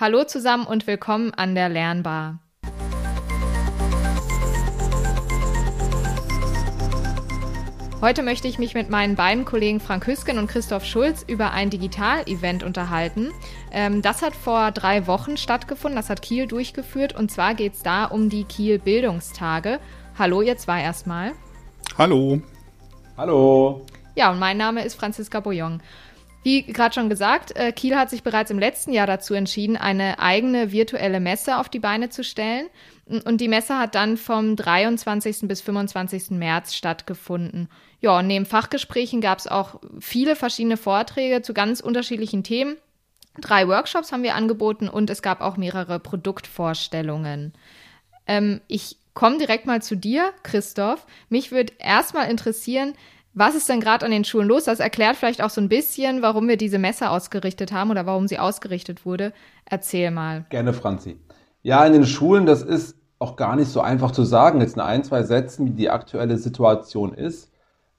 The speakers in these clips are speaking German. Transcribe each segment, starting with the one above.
Hallo zusammen und willkommen an der Lernbar. Heute möchte ich mich mit meinen beiden Kollegen Frank Hüsken und Christoph Schulz über ein Digital-Event unterhalten. Ähm, das hat vor drei Wochen stattgefunden, das hat Kiel durchgeführt und zwar geht es da um die Kiel Bildungstage. Hallo ihr zwei erstmal. Hallo. Hallo. Ja, und mein Name ist Franziska Bouillon. Wie gerade schon gesagt, äh, Kiel hat sich bereits im letzten Jahr dazu entschieden, eine eigene virtuelle Messe auf die Beine zu stellen. Und die Messe hat dann vom 23. bis 25. März stattgefunden. Ja, und neben Fachgesprächen gab es auch viele verschiedene Vorträge zu ganz unterschiedlichen Themen. Drei Workshops haben wir angeboten und es gab auch mehrere Produktvorstellungen. Ähm, ich komme direkt mal zu dir, Christoph. Mich würde erstmal interessieren, was ist denn gerade an den Schulen los? Das erklärt vielleicht auch so ein bisschen, warum wir diese Messe ausgerichtet haben oder warum sie ausgerichtet wurde. Erzähl mal. Gerne, Franzi. Ja, in den Schulen, das ist auch gar nicht so einfach zu sagen, jetzt in ein, zwei Sätzen, wie die aktuelle Situation ist,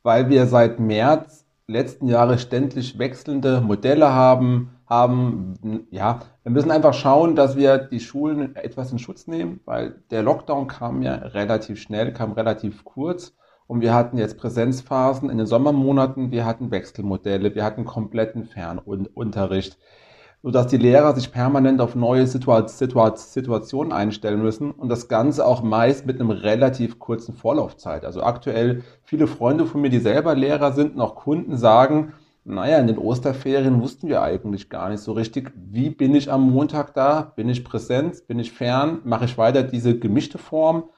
weil wir seit März letzten Jahres ständig wechselnde Modelle haben, haben, ja, wir müssen einfach schauen, dass wir die Schulen etwas in Schutz nehmen, weil der Lockdown kam ja relativ schnell, kam relativ kurz und wir hatten jetzt Präsenzphasen in den Sommermonaten, wir hatten Wechselmodelle, wir hatten kompletten Fernunterricht, sodass die Lehrer sich permanent auf neue Situationen einstellen müssen und das Ganze auch meist mit einem relativ kurzen Vorlaufzeit. Also aktuell viele Freunde von mir, die selber Lehrer sind, noch Kunden sagen, naja, in den Osterferien wussten wir eigentlich gar nicht so richtig, wie bin ich am Montag da, bin ich präsent, bin ich fern, mache ich weiter diese gemischte Form,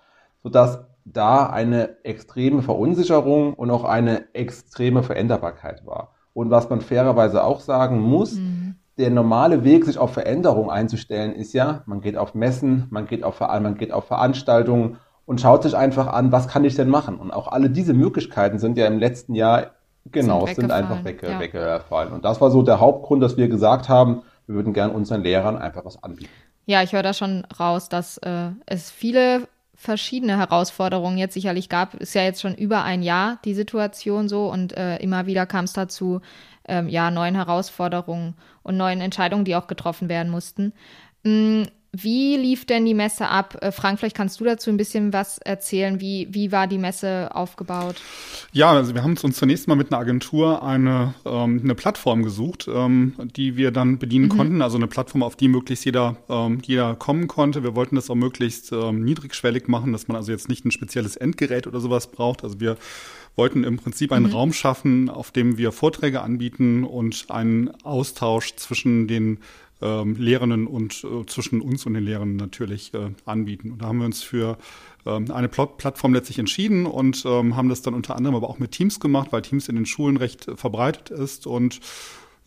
sodass da eine extreme Verunsicherung und auch eine extreme Veränderbarkeit war. Und was man fairerweise auch sagen muss, mhm. der normale Weg, sich auf Veränderung einzustellen, ist ja, man geht auf Messen, man geht auf, man geht auf Veranstaltungen und schaut sich einfach an, was kann ich denn machen? Und auch alle diese Möglichkeiten sind ja im letzten Jahr, genau, sind, sind einfach wegge ja. weggefallen. Und das war so der Hauptgrund, dass wir gesagt haben, wir würden gern unseren Lehrern einfach was anbieten. Ja, ich höre da schon raus, dass äh, es viele verschiedene Herausforderungen jetzt sicherlich gab. Ist ja jetzt schon über ein Jahr die Situation so und äh, immer wieder kam es dazu, ähm, ja, neuen Herausforderungen und neuen Entscheidungen, die auch getroffen werden mussten. Wie lief denn die Messe ab? Äh, Frank, vielleicht kannst du dazu ein bisschen was erzählen. Wie, wie war die Messe aufgebaut? Ja, also wir haben uns zunächst mal mit einer Agentur eine, ähm, eine Plattform gesucht, ähm, die wir dann bedienen mhm. konnten. Also eine Plattform, auf die möglichst jeder, ähm, jeder kommen konnte. Wir wollten das auch möglichst ähm, niedrigschwellig machen, dass man also jetzt nicht ein spezielles Endgerät oder sowas braucht. Also wir wollten im Prinzip einen mhm. Raum schaffen, auf dem wir Vorträge anbieten und einen Austausch zwischen den ähm, Lehrenden und äh, zwischen uns und den Lehrenden natürlich äh, anbieten. Und da haben wir uns für ähm, eine Pl Plattform letztlich entschieden und ähm, haben das dann unter anderem aber auch mit Teams gemacht, weil Teams in den Schulen recht äh, verbreitet ist und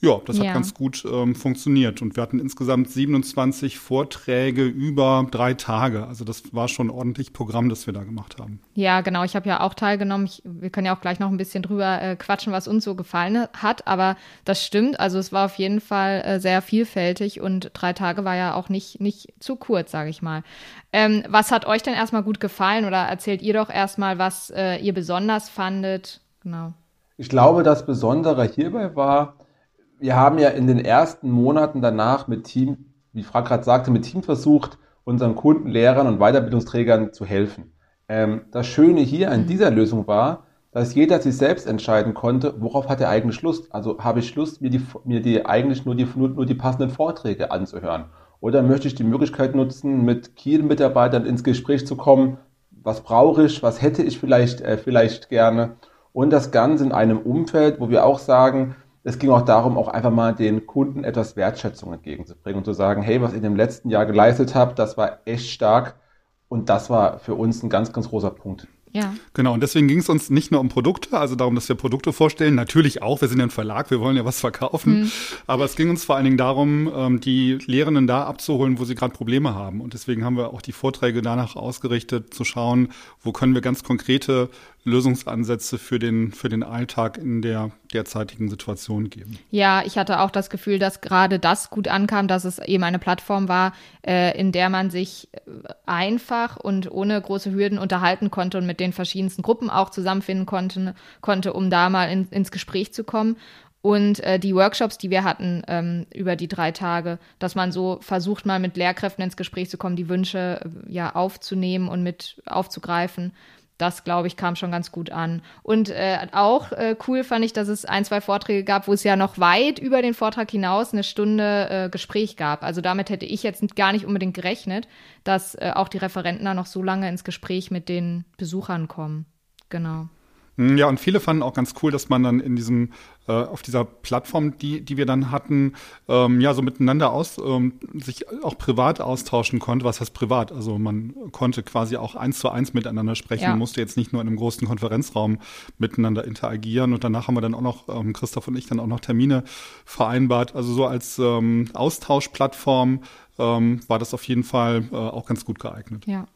ja, das ja. hat ganz gut ähm, funktioniert. Und wir hatten insgesamt 27 Vorträge über drei Tage. Also das war schon ordentlich Programm, das wir da gemacht haben. Ja, genau. Ich habe ja auch teilgenommen. Ich, wir können ja auch gleich noch ein bisschen drüber äh, quatschen, was uns so gefallen hat. Aber das stimmt. Also es war auf jeden Fall äh, sehr vielfältig und drei Tage war ja auch nicht, nicht zu kurz, sage ich mal. Ähm, was hat euch denn erstmal gut gefallen? Oder erzählt ihr doch erstmal, was äh, ihr besonders fandet? Genau. Ich glaube, das Besondere hierbei war, wir haben ja in den ersten Monaten danach mit Team, wie Frank gerade sagte, mit Team versucht, unseren Kunden, Lehrern und Weiterbildungsträgern zu helfen. Ähm, das Schöne hier an dieser Lösung war, dass jeder sich selbst entscheiden konnte, worauf hat er eigentlich Lust. Also habe ich Lust, mir die, mir die eigentlich nur die, nur, nur die passenden Vorträge anzuhören. Oder möchte ich die Möglichkeit nutzen, mit Kiel-Mitarbeitern ins Gespräch zu kommen, was brauche ich, was hätte ich vielleicht, äh, vielleicht gerne. Und das Ganze in einem Umfeld, wo wir auch sagen, es ging auch darum, auch einfach mal den Kunden etwas Wertschätzung entgegenzubringen und zu sagen, hey, was ihr im letzten Jahr geleistet habt, das war echt stark. Und das war für uns ein ganz, ganz großer Punkt. Ja. Genau, und deswegen ging es uns nicht nur um Produkte, also darum, dass wir Produkte vorstellen. Natürlich auch, wir sind ja ein Verlag, wir wollen ja was verkaufen. Mhm. Aber es ging uns vor allen Dingen darum, ähm, die Lehrenden da abzuholen, wo sie gerade Probleme haben. Und deswegen haben wir auch die Vorträge danach ausgerichtet, zu schauen, wo können wir ganz konkrete Lösungsansätze für den, für den Alltag in der derzeitigen Situation geben. Ja, ich hatte auch das Gefühl, dass gerade das gut ankam, dass es eben eine Plattform war, äh, in der man sich äh, einfach und ohne große Hürden unterhalten konnte und mit den verschiedensten Gruppen auch zusammenfinden konnte, konnte um da mal in, ins Gespräch zu kommen. und äh, die Workshops, die wir hatten ähm, über die drei Tage, dass man so versucht, mal mit Lehrkräften ins Gespräch zu kommen, die Wünsche äh, ja aufzunehmen und mit aufzugreifen. Das, glaube ich, kam schon ganz gut an. Und äh, auch äh, cool fand ich, dass es ein, zwei Vorträge gab, wo es ja noch weit über den Vortrag hinaus eine Stunde äh, Gespräch gab. Also damit hätte ich jetzt gar nicht unbedingt gerechnet, dass äh, auch die Referenten da noch so lange ins Gespräch mit den Besuchern kommen. Genau. Hm, ja, und viele fanden auch ganz cool, dass man dann in diesem, äh, auf dieser Plattform, die, die wir dann hatten, ähm, ja, so miteinander aus, ähm, sich auch privat austauschen konnte. Was heißt privat? Also man konnte quasi auch eins zu eins miteinander sprechen, ja. musste jetzt nicht nur in einem großen Konferenzraum miteinander interagieren. Und danach haben wir dann auch noch, ähm, Christoph und ich, dann auch noch Termine vereinbart. Also so als ähm, Austauschplattform ähm, war das auf jeden Fall äh, auch ganz gut geeignet. Ja.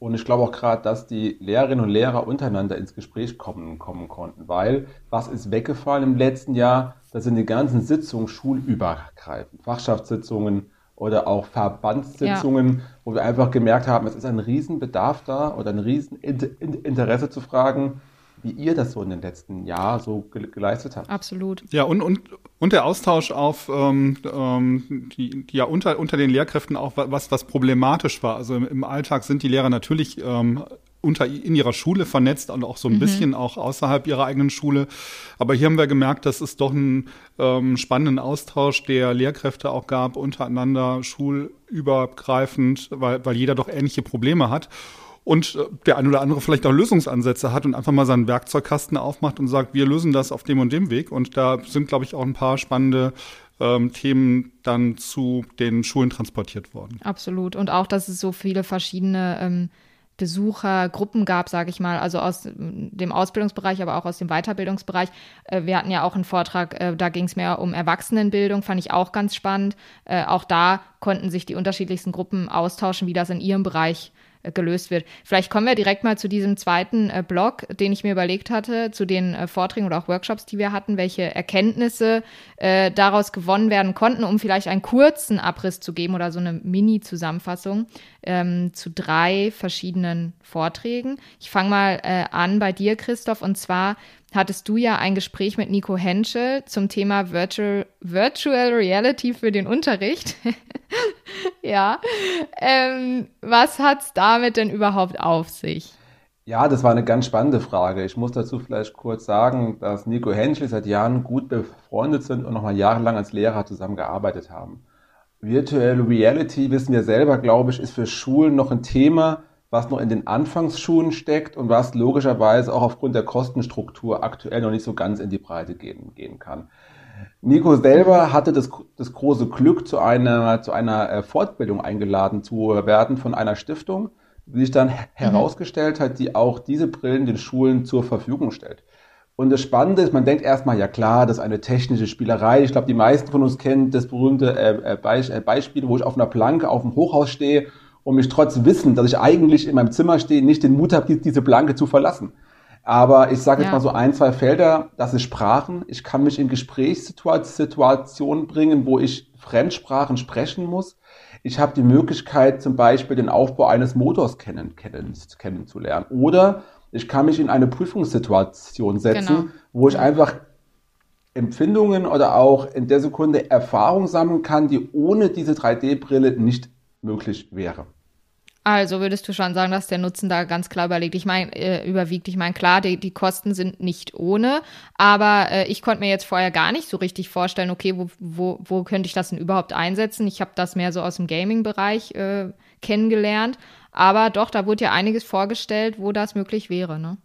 Und ich glaube auch gerade, dass die Lehrerinnen und Lehrer untereinander ins Gespräch kommen, kommen konnten, weil was ist weggefallen im letzten Jahr? Das sind die ganzen Sitzungen schulübergreifend, Fachschaftssitzungen oder auch Verbandssitzungen, ja. wo wir einfach gemerkt haben, es ist ein Riesenbedarf da oder ein Rieseninteresse zu fragen, wie ihr das so in den letzten Jahren so ge geleistet habt. Absolut. Ja, und, und, und der Austausch auf, ähm, ähm, die, die ja unter, unter den Lehrkräften auch was, was problematisch war. Also im, im Alltag sind die Lehrer natürlich ähm, unter in ihrer Schule vernetzt und auch so ein mhm. bisschen auch außerhalb ihrer eigenen Schule. Aber hier haben wir gemerkt, dass es doch einen ähm, spannenden Austausch der Lehrkräfte auch gab untereinander schulübergreifend, weil, weil jeder doch ähnliche Probleme hat und äh, der ein oder andere vielleicht auch Lösungsansätze hat und einfach mal seinen Werkzeugkasten aufmacht und sagt, wir lösen das auf dem und dem Weg. Und da sind, glaube ich, auch ein paar spannende ähm, Themen dann zu den Schulen transportiert worden. Absolut. Und auch, dass es so viele verschiedene ähm, Besuchergruppen gab, sage ich mal, also aus dem Ausbildungsbereich, aber auch aus dem Weiterbildungsbereich. Äh, wir hatten ja auch einen Vortrag, äh, da ging es mehr um Erwachsenenbildung, fand ich auch ganz spannend. Äh, auch da konnten sich die unterschiedlichsten Gruppen austauschen, wie das in ihrem Bereich äh, gelöst wird. Vielleicht kommen wir direkt mal zu diesem zweiten äh, Blog, den ich mir überlegt hatte, zu den äh, Vorträgen oder auch Workshops, die wir hatten, welche Erkenntnisse äh, daraus gewonnen werden konnten, um vielleicht einen kurzen Abriss zu geben oder so eine Mini-Zusammenfassung ähm, zu drei verschiedenen Vorträgen. Ich fange mal äh, an bei dir, Christoph, und zwar hattest du ja ein Gespräch mit Nico Henschel zum Thema Virtual, Virtual Reality für den Unterricht. ja. Ähm, was hat es damit denn überhaupt auf sich? Ja, das war eine ganz spannende Frage. Ich muss dazu vielleicht kurz sagen, dass Nico Henschel seit Jahren gut befreundet sind und nochmal jahrelang als Lehrer zusammengearbeitet haben. Virtual Reality, wissen wir selber, glaube ich, ist für Schulen noch ein Thema, was noch in den Anfangsschuhen steckt und was logischerweise auch aufgrund der Kostenstruktur aktuell noch nicht so ganz in die Breite gehen, gehen kann. Nico selber hatte das, das große Glück, zu einer, zu einer äh, Fortbildung eingeladen zu werden von einer Stiftung, die sich dann mhm. herausgestellt hat, die auch diese Brillen den Schulen zur Verfügung stellt. Und das Spannende ist, man denkt erstmal, ja klar, das ist eine technische Spielerei. Ich glaube, die meisten von uns kennen das berühmte äh, äh, Beispiel, wo ich auf einer Planke auf dem Hochhaus stehe und mich trotz Wissen, dass ich eigentlich in meinem Zimmer stehe, nicht den Mut habe, diese Blanke zu verlassen. Aber ich sage jetzt ja. mal so ein, zwei Felder, das ist Sprachen. Ich kann mich in Gesprächssituationen bringen, wo ich Fremdsprachen sprechen muss. Ich habe die Möglichkeit, zum Beispiel den Aufbau eines Motors kennen, kennen, kennenzulernen. Oder ich kann mich in eine Prüfungssituation setzen, genau. wo ich einfach Empfindungen oder auch in der Sekunde Erfahrung sammeln kann, die ohne diese 3D-Brille nicht möglich wäre. Also würdest du schon sagen, dass der Nutzen da ganz klar überlegt. Ich meine, äh, überwiegt. Ich meine, klar, die, die Kosten sind nicht ohne, aber äh, ich konnte mir jetzt vorher gar nicht so richtig vorstellen, okay, wo, wo, wo könnte ich das denn überhaupt einsetzen? Ich habe das mehr so aus dem Gaming-Bereich äh, kennengelernt, aber doch, da wurde ja einiges vorgestellt, wo das möglich wäre, ne?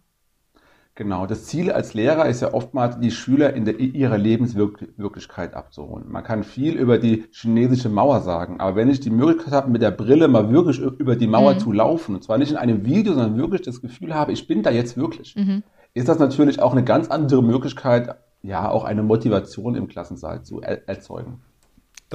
Genau, das Ziel als Lehrer ist ja oftmals, die Schüler in der, ihrer Lebenswirklichkeit abzuholen. Man kann viel über die chinesische Mauer sagen, aber wenn ich die Möglichkeit habe, mit der Brille mal wirklich über die Mauer mhm. zu laufen, und zwar nicht in einem Video, sondern wirklich das Gefühl habe, ich bin da jetzt wirklich, mhm. ist das natürlich auch eine ganz andere Möglichkeit, ja, auch eine Motivation im Klassensaal zu er erzeugen.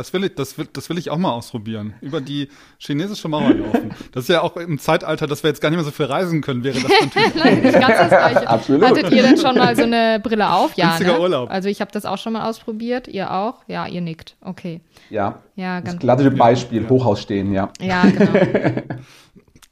Das will ich, das will, das will ich auch mal ausprobieren. Über die chinesische Mauer laufen. Das ist ja auch im Zeitalter, dass wir jetzt gar nicht mehr so viel reisen können, wäre das natürlich. Nein, nicht ganz das Gleiche. Absolut. Hattet ihr denn schon mal so eine Brille auf? Ja. Ne? Urlaub. Also ich habe das auch schon mal ausprobiert. Ihr auch? Ja, ihr nickt. Okay. Ja. Ja, ganz. Das klassische Beispiel, ja. Hochhaus stehen, ja. Ja, genau.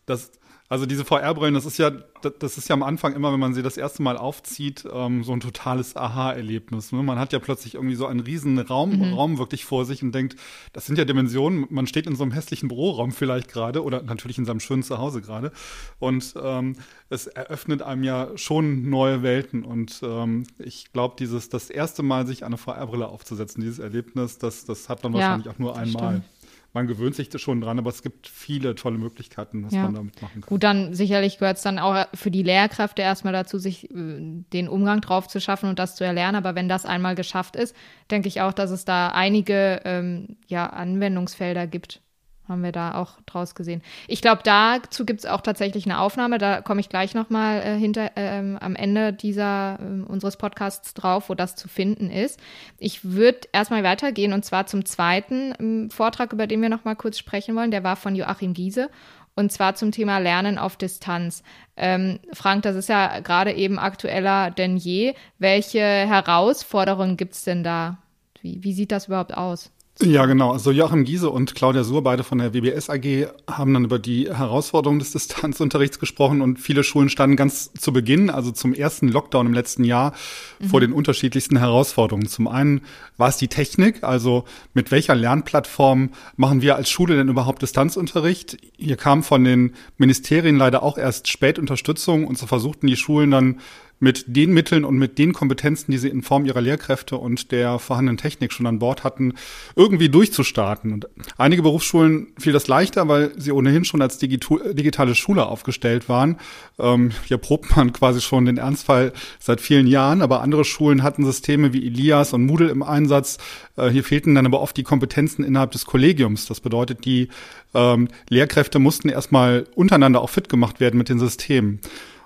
das, Also diese VR-Brillen, das ist ja, das ist ja am Anfang immer, wenn man sie das erste Mal aufzieht, ähm, so ein totales Aha-Erlebnis. Ne? Man hat ja plötzlich irgendwie so einen riesen Raum, mhm. Raum wirklich vor sich und denkt, das sind ja Dimensionen. Man steht in so einem hässlichen Büroraum vielleicht gerade oder natürlich in seinem schönen Zuhause gerade und ähm, es eröffnet einem ja schon neue Welten. Und ähm, ich glaube, dieses das erste Mal sich eine VR-Brille aufzusetzen, dieses Erlebnis, das, das hat man ja, wahrscheinlich auch nur einmal. Stimmt man gewöhnt sich schon dran, aber es gibt viele tolle Möglichkeiten, was ja. man damit machen kann. Gut, dann sicherlich gehört es dann auch für die Lehrkräfte erstmal dazu, sich äh, den Umgang drauf zu schaffen und das zu erlernen. Aber wenn das einmal geschafft ist, denke ich auch, dass es da einige ähm, ja, Anwendungsfelder gibt haben wir da auch draus gesehen. Ich glaube, dazu gibt es auch tatsächlich eine Aufnahme. Da komme ich gleich nochmal äh, hinter ähm, am Ende dieser äh, unseres Podcasts drauf, wo das zu finden ist. Ich würde erstmal weitergehen und zwar zum zweiten ähm, Vortrag, über den wir nochmal kurz sprechen wollen. Der war von Joachim Giese. Und zwar zum Thema Lernen auf Distanz. Ähm, Frank, das ist ja gerade eben aktueller denn je. Welche Herausforderungen gibt es denn da? Wie, wie sieht das überhaupt aus? Ja, genau. Also Joachim Giese und Claudia Suhr, beide von der WBS AG, haben dann über die Herausforderungen des Distanzunterrichts gesprochen und viele Schulen standen ganz zu Beginn, also zum ersten Lockdown im letzten Jahr, mhm. vor den unterschiedlichsten Herausforderungen. Zum einen war es die Technik, also mit welcher Lernplattform machen wir als Schule denn überhaupt Distanzunterricht? Hier kam von den Ministerien leider auch erst spät Unterstützung und so versuchten die Schulen dann mit den Mitteln und mit den Kompetenzen, die sie in Form ihrer Lehrkräfte und der vorhandenen Technik schon an Bord hatten, irgendwie durchzustarten. Und einige Berufsschulen fiel das leichter, weil sie ohnehin schon als digitale Schule aufgestellt waren. Ähm, hier probt man quasi schon den Ernstfall seit vielen Jahren, aber andere Schulen hatten Systeme wie Elias und Moodle im Einsatz. Äh, hier fehlten dann aber oft die Kompetenzen innerhalb des Kollegiums. Das bedeutet, die ähm, Lehrkräfte mussten erstmal untereinander auch fit gemacht werden mit den Systemen.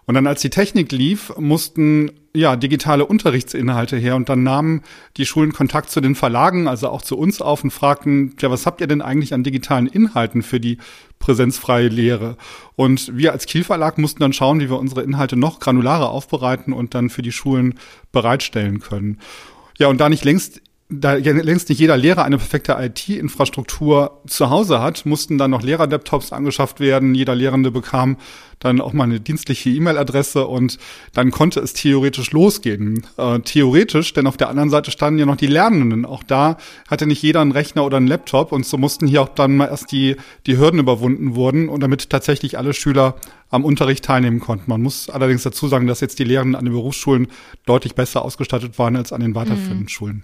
Und dann, als die Technik lief, mussten ja digitale Unterrichtsinhalte her und dann nahmen die Schulen Kontakt zu den Verlagen, also auch zu uns auf und fragten, ja, was habt ihr denn eigentlich an digitalen Inhalten für die präsenzfreie Lehre? Und wir als Kiel Verlag mussten dann schauen, wie wir unsere Inhalte noch granularer aufbereiten und dann für die Schulen bereitstellen können. Ja, und da nicht längst da längst nicht jeder Lehrer eine perfekte IT-Infrastruktur zu Hause hat, mussten dann noch Lehrer-Laptops angeschafft werden. Jeder Lehrende bekam dann auch mal eine dienstliche E-Mail-Adresse und dann konnte es theoretisch losgehen. Äh, theoretisch, denn auf der anderen Seite standen ja noch die Lernenden. Auch da hatte nicht jeder einen Rechner oder einen Laptop und so mussten hier auch dann mal erst die, die Hürden überwunden wurden und damit tatsächlich alle Schüler am Unterricht teilnehmen konnten. Man muss allerdings dazu sagen, dass jetzt die Lehrenden an den Berufsschulen deutlich besser ausgestattet waren als an den weiterführenden mhm. Schulen.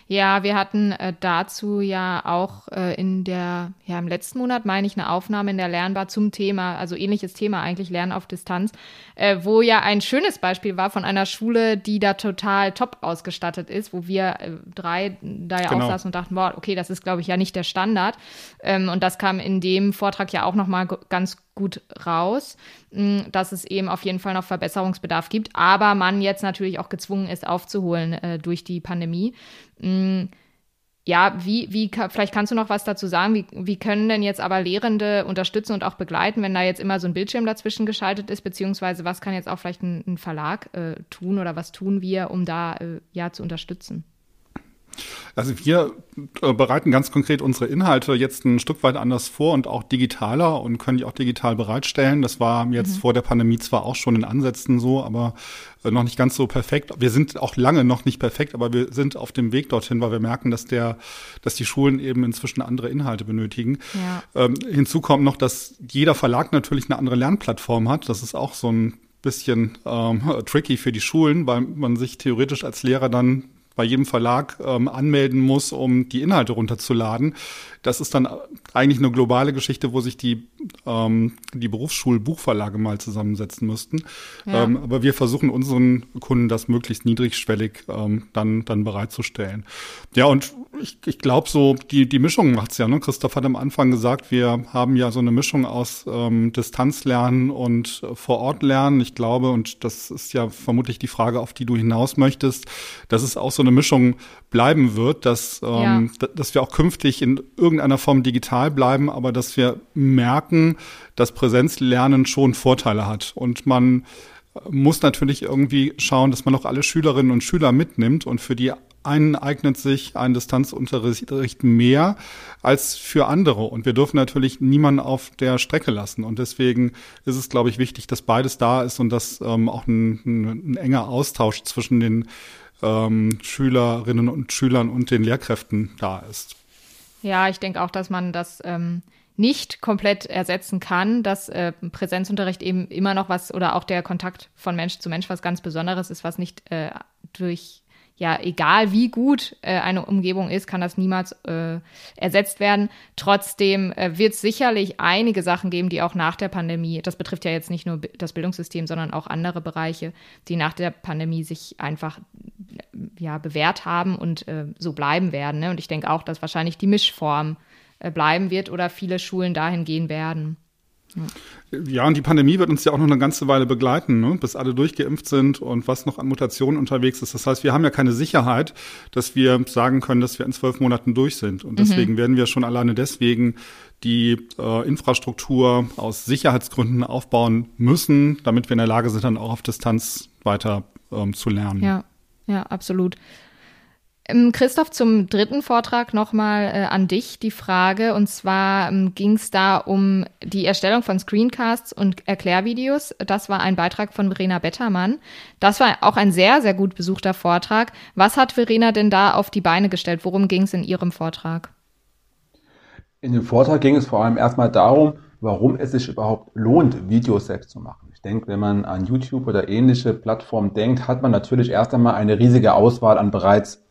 Ja, wir hatten äh, dazu ja auch äh, in der, ja, im letzten Monat, meine ich, eine Aufnahme in der Lernbar zum Thema, also ähnliches Thema eigentlich, Lernen auf Distanz, äh, wo ja ein schönes Beispiel war von einer Schule, die da total top ausgestattet ist, wo wir äh, drei da ja genau. auch saßen und dachten, boah, okay, das ist, glaube ich, ja nicht der Standard. Ähm, und das kam in dem Vortrag ja auch nochmal ganz gut raus, mm, dass es eben auf jeden Fall noch Verbesserungsbedarf gibt, aber man jetzt natürlich auch gezwungen ist, aufzuholen äh, durch die Pandemie. Mm, ja, wie, wie, vielleicht kannst du noch was dazu sagen, wie, wie können denn jetzt aber Lehrende unterstützen und auch begleiten, wenn da jetzt immer so ein Bildschirm dazwischen geschaltet ist, beziehungsweise was kann jetzt auch vielleicht ein, ein Verlag äh, tun oder was tun wir, um da äh, ja zu unterstützen? Also wir äh, bereiten ganz konkret unsere Inhalte jetzt ein Stück weit anders vor und auch digitaler und können die auch digital bereitstellen. Das war jetzt mhm. vor der Pandemie zwar auch schon in Ansätzen so, aber äh, noch nicht ganz so perfekt. Wir sind auch lange noch nicht perfekt, aber wir sind auf dem Weg dorthin, weil wir merken, dass der, dass die Schulen eben inzwischen andere Inhalte benötigen. Ja. Ähm, hinzu kommt noch, dass jeder Verlag natürlich eine andere Lernplattform hat. Das ist auch so ein bisschen ähm, tricky für die Schulen, weil man sich theoretisch als Lehrer dann bei jedem Verlag ähm, anmelden muss, um die Inhalte runterzuladen. Das ist dann eigentlich eine globale Geschichte, wo sich die, ähm, die Berufsschulbuchverlage mal zusammensetzen müssten. Ja. Ähm, aber wir versuchen unseren Kunden das möglichst niedrigschwellig ähm, dann, dann bereitzustellen. Ja, und ich, ich glaube so, die, die Mischung macht's ja. Ne? Christoph hat am Anfang gesagt, wir haben ja so eine Mischung aus ähm, Distanzlernen und äh, Vor-Ort-Lernen. Ich glaube, und das ist ja vermutlich die Frage, auf die du hinaus möchtest, dass es auch so eine Mischung bleiben wird, dass, ähm, ja. dass wir auch künftig in irgendeiner Form digital bleiben, aber dass wir merken, dass Präsenzlernen schon Vorteile hat. Und man muss natürlich irgendwie schauen, dass man auch alle Schülerinnen und Schüler mitnimmt und für die einen eignet sich ein Distanzunterricht mehr als für andere. Und wir dürfen natürlich niemanden auf der Strecke lassen. Und deswegen ist es, glaube ich, wichtig, dass beides da ist und dass ähm, auch ein, ein, ein, enger Austausch zwischen den ähm, Schülerinnen und Schülern und den Lehrkräften da ist. Ja, ich denke auch, dass man das ähm, nicht komplett ersetzen kann, dass äh, Präsenzunterricht eben immer noch was oder auch der Kontakt von Mensch zu Mensch was ganz Besonderes ist, was nicht äh, durch ja, egal wie gut äh, eine Umgebung ist, kann das niemals äh, ersetzt werden. Trotzdem äh, wird es sicherlich einige Sachen geben, die auch nach der Pandemie, das betrifft ja jetzt nicht nur das Bildungssystem, sondern auch andere Bereiche, die nach der Pandemie sich einfach ja, bewährt haben und äh, so bleiben werden. Ne? Und ich denke auch, dass wahrscheinlich die Mischform äh, bleiben wird oder viele Schulen dahin gehen werden. Ja, und die Pandemie wird uns ja auch noch eine ganze Weile begleiten, ne? bis alle durchgeimpft sind und was noch an Mutationen unterwegs ist. Das heißt, wir haben ja keine Sicherheit, dass wir sagen können, dass wir in zwölf Monaten durch sind. Und deswegen mhm. werden wir schon alleine deswegen die äh, Infrastruktur aus Sicherheitsgründen aufbauen müssen, damit wir in der Lage sind, dann auch auf Distanz weiter ähm, zu lernen. Ja, ja, absolut. Ähm, Christoph, zum dritten Vortrag nochmal äh, an dich die Frage. Und zwar ähm, ging es da um die Erstellung von Screencasts und Erklärvideos. Das war ein Beitrag von Verena Bettermann. Das war auch ein sehr, sehr gut besuchter Vortrag. Was hat Verena denn da auf die Beine gestellt? Worum ging es in ihrem Vortrag? In dem Vortrag ging es vor allem erstmal darum, warum es sich überhaupt lohnt, Videos selbst zu machen. Ich denke, wenn man an YouTube oder ähnliche Plattformen denkt, hat man natürlich erst einmal eine riesige Auswahl an bereits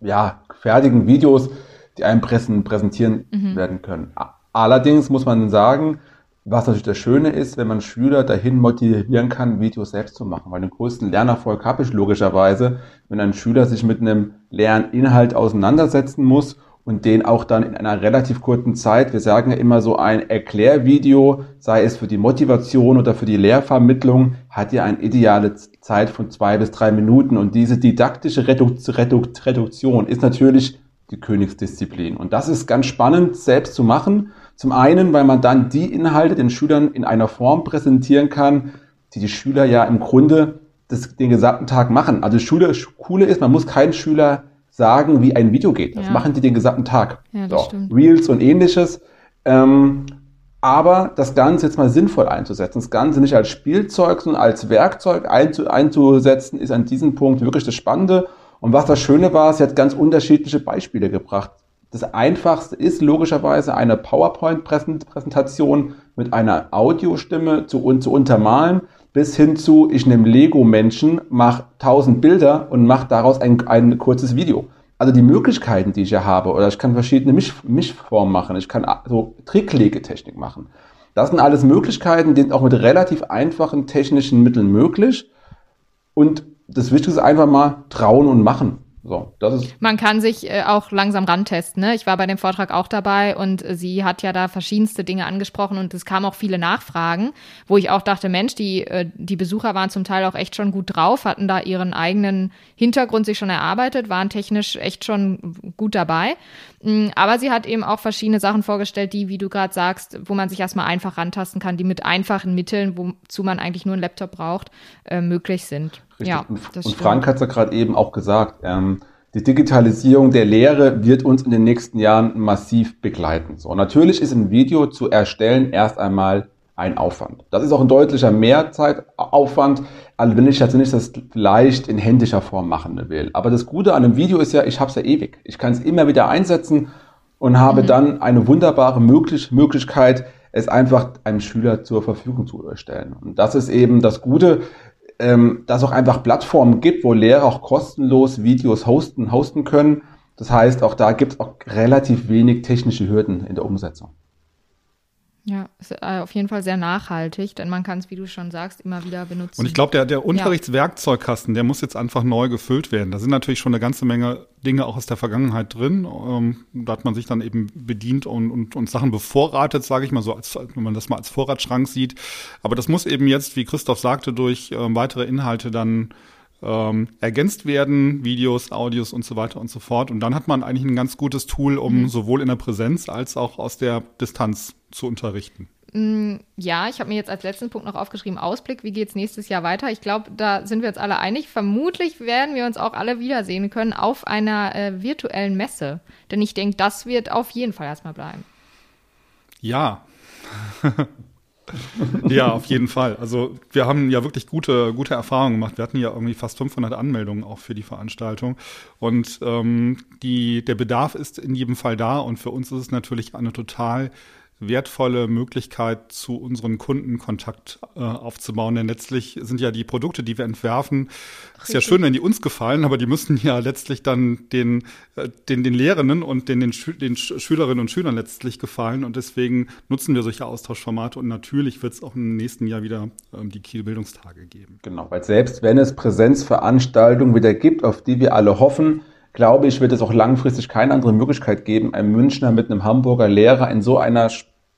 ja, fertigen Videos, die einem Pressen präsentieren mhm. werden können. Allerdings muss man sagen, was natürlich das Schöne ist, wenn man Schüler dahin motivieren kann, Videos selbst zu machen. Weil den größten Lernerfolg habe ich logischerweise, wenn ein Schüler sich mit einem Lerninhalt auseinandersetzen muss und den auch dann in einer relativ kurzen Zeit, wir sagen ja immer so ein Erklärvideo, sei es für die Motivation oder für die Lehrvermittlung, hat ja eine ideale Zeit von zwei bis drei Minuten und diese didaktische Reduktion ist natürlich die Königsdisziplin. Und das ist ganz spannend selbst zu machen. Zum einen, weil man dann die Inhalte den Schülern in einer Form präsentieren kann, die die Schüler ja im Grunde das, den gesamten Tag machen. Also Schule, Coole ist, man muss keinen Schüler sagen, wie ein Video geht. Das ja. machen die den gesamten Tag. Ja, so, stimmt. Reels und ähnliches. Ähm, aber das Ganze jetzt mal sinnvoll einzusetzen, das Ganze nicht als Spielzeug, sondern als Werkzeug einzu, einzusetzen, ist an diesem Punkt wirklich das Spannende. Und was das Schöne war, sie hat ganz unterschiedliche Beispiele gebracht. Das Einfachste ist logischerweise eine PowerPoint-Präsentation mit einer Audiostimme zu, zu untermalen bis hin zu, ich nehme Lego-Menschen, mache tausend Bilder und mache daraus ein, ein kurzes Video. Also die Möglichkeiten, die ich ja habe, oder ich kann verschiedene Misch, Mischformen machen, ich kann so Tricklegetechnik machen. Das sind alles Möglichkeiten, die sind auch mit relativ einfachen technischen Mitteln möglich. Und das Wichtigste ist einfach mal trauen und machen. So, das ist Man kann sich äh, auch langsam rantesten. Ne? Ich war bei dem Vortrag auch dabei und äh, sie hat ja da verschiedenste Dinge angesprochen und es kamen auch viele Nachfragen, wo ich auch dachte, Mensch, die, äh, die Besucher waren zum Teil auch echt schon gut drauf, hatten da ihren eigenen Hintergrund sich schon erarbeitet, waren technisch echt schon gut dabei. Mm, aber sie hat eben auch verschiedene Sachen vorgestellt, die, wie du gerade sagst, wo man sich erstmal einfach rantasten kann, die mit einfachen Mitteln, wozu man eigentlich nur einen Laptop braucht, äh, möglich sind. Richtig. Ja, und, und Frank hat es ja gerade eben auch gesagt, ähm, die Digitalisierung der Lehre wird uns in den nächsten Jahren massiv begleiten. So, natürlich ist ein Video zu erstellen erst einmal ein Aufwand. Das ist auch ein deutlicher Mehrzeitaufwand, also wenn ich jetzt nicht das leicht in händischer Form machen will. Aber das Gute an einem Video ist ja, ich habe es ja ewig. Ich kann es immer wieder einsetzen und habe mhm. dann eine wunderbare Möglichkeit, es einfach einem Schüler zur Verfügung zu stellen. Und das ist eben das Gute ähm, dass es auch einfach Plattformen gibt, wo Lehrer auch kostenlos Videos hosten, hosten können. Das heißt, auch da gibt es auch relativ wenig technische Hürden in der Umsetzung. Ja, ist äh, auf jeden Fall sehr nachhaltig, denn man kann es, wie du schon sagst, immer wieder benutzen. Und ich glaube, der, der Unterrichtswerkzeugkasten, der muss jetzt einfach neu gefüllt werden. Da sind natürlich schon eine ganze Menge Dinge auch aus der Vergangenheit drin. Ähm, da hat man sich dann eben bedient und, und, und Sachen bevorratet, sage ich mal so, als, wenn man das mal als Vorratsschrank sieht. Aber das muss eben jetzt, wie Christoph sagte, durch ähm, weitere Inhalte dann ähm, ergänzt werden, Videos, Audios und so weiter und so fort. Und dann hat man eigentlich ein ganz gutes Tool, um mhm. sowohl in der Präsenz als auch aus der Distanz zu unterrichten. Mm, ja, ich habe mir jetzt als letzten Punkt noch aufgeschrieben, Ausblick, wie geht es nächstes Jahr weiter? Ich glaube, da sind wir jetzt alle einig. Vermutlich werden wir uns auch alle wiedersehen können auf einer äh, virtuellen Messe. Denn ich denke, das wird auf jeden Fall erstmal bleiben. Ja. ja, auf jeden Fall. Also wir haben ja wirklich gute, gute Erfahrungen gemacht. Wir hatten ja irgendwie fast 500 Anmeldungen auch für die Veranstaltung. Und ähm, die, der Bedarf ist in jedem Fall da. Und für uns ist es natürlich eine total wertvolle Möglichkeit, zu unseren Kunden Kontakt äh, aufzubauen. Denn letztlich sind ja die Produkte, die wir entwerfen, Richtig. ist ja schön, wenn die uns gefallen, aber die müssen ja letztlich dann den, äh, den, den Lehrenden und den, den, Schü den Schülerinnen und Schülern letztlich gefallen. Und deswegen nutzen wir solche Austauschformate. Und natürlich wird es auch im nächsten Jahr wieder ähm, die Kiel Bildungstage geben. Genau, weil selbst wenn es Präsenzveranstaltungen wieder gibt, auf die wir alle hoffen, glaube ich, wird es auch langfristig keine andere Möglichkeit geben, einem Münchner mit einem Hamburger Lehrer in so einer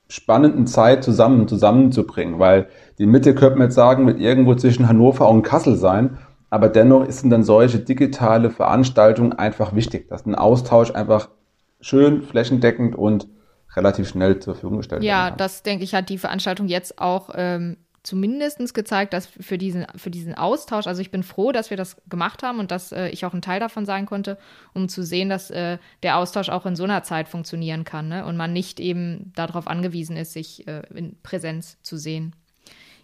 spannenden Zeit zusammen zusammenzubringen, weil die Mitte könnte man jetzt sagen, wird irgendwo zwischen Hannover und Kassel sein, aber dennoch sind dann solche digitale Veranstaltungen einfach wichtig, dass ein Austausch einfach schön, flächendeckend und relativ schnell zur Verfügung gestellt wird. Ja, das denke ich hat die Veranstaltung jetzt auch ähm, zumindest gezeigt, dass für diesen, für diesen Austausch, also ich bin froh, dass wir das gemacht haben und dass äh, ich auch ein Teil davon sein konnte, um zu sehen, dass äh, der Austausch auch in so einer Zeit funktionieren kann ne? und man nicht eben darauf angewiesen ist, sich äh, in Präsenz zu sehen.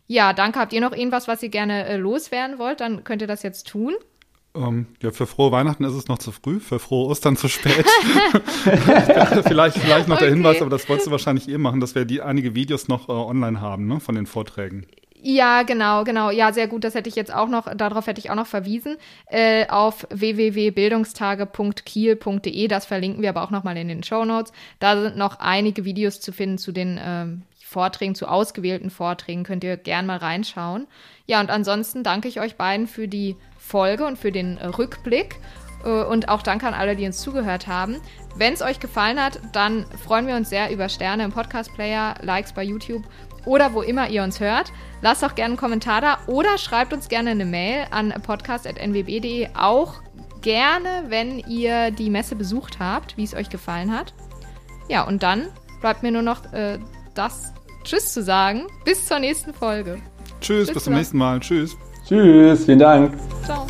Ja, danke. Habt ihr noch irgendwas, was ihr gerne äh, loswerden wollt? Dann könnt ihr das jetzt tun. Um, ja, für frohe Weihnachten ist es noch zu früh, für frohe Ostern zu spät. vielleicht, vielleicht noch okay. der Hinweis, aber das wolltest du wahrscheinlich eh machen, dass wir die einige Videos noch äh, online haben, ne, von den Vorträgen. Ja, genau, genau. Ja, sehr gut. Das hätte ich jetzt auch noch, darauf hätte ich auch noch verwiesen. Äh, auf www.bildungstage.kiel.de. Das verlinken wir aber auch nochmal in den Show Notes. Da sind noch einige Videos zu finden zu den ähm, Vorträgen, zu ausgewählten Vorträgen. Könnt ihr gern mal reinschauen. Ja, und ansonsten danke ich euch beiden für die Folge und für den äh, Rückblick. Äh, und auch danke an alle, die uns zugehört haben. Wenn es euch gefallen hat, dann freuen wir uns sehr über Sterne im Podcast-Player, Likes bei YouTube oder wo immer ihr uns hört. Lasst auch gerne einen Kommentar da oder schreibt uns gerne eine Mail an podcast.nwb.de. Auch gerne, wenn ihr die Messe besucht habt, wie es euch gefallen hat. Ja, und dann bleibt mir nur noch äh, das Tschüss zu sagen. Bis zur nächsten Folge. Tschüss, bis, bis zum nächsten Mal. Tschüss. Tschüss, vielen Dank. Ciao.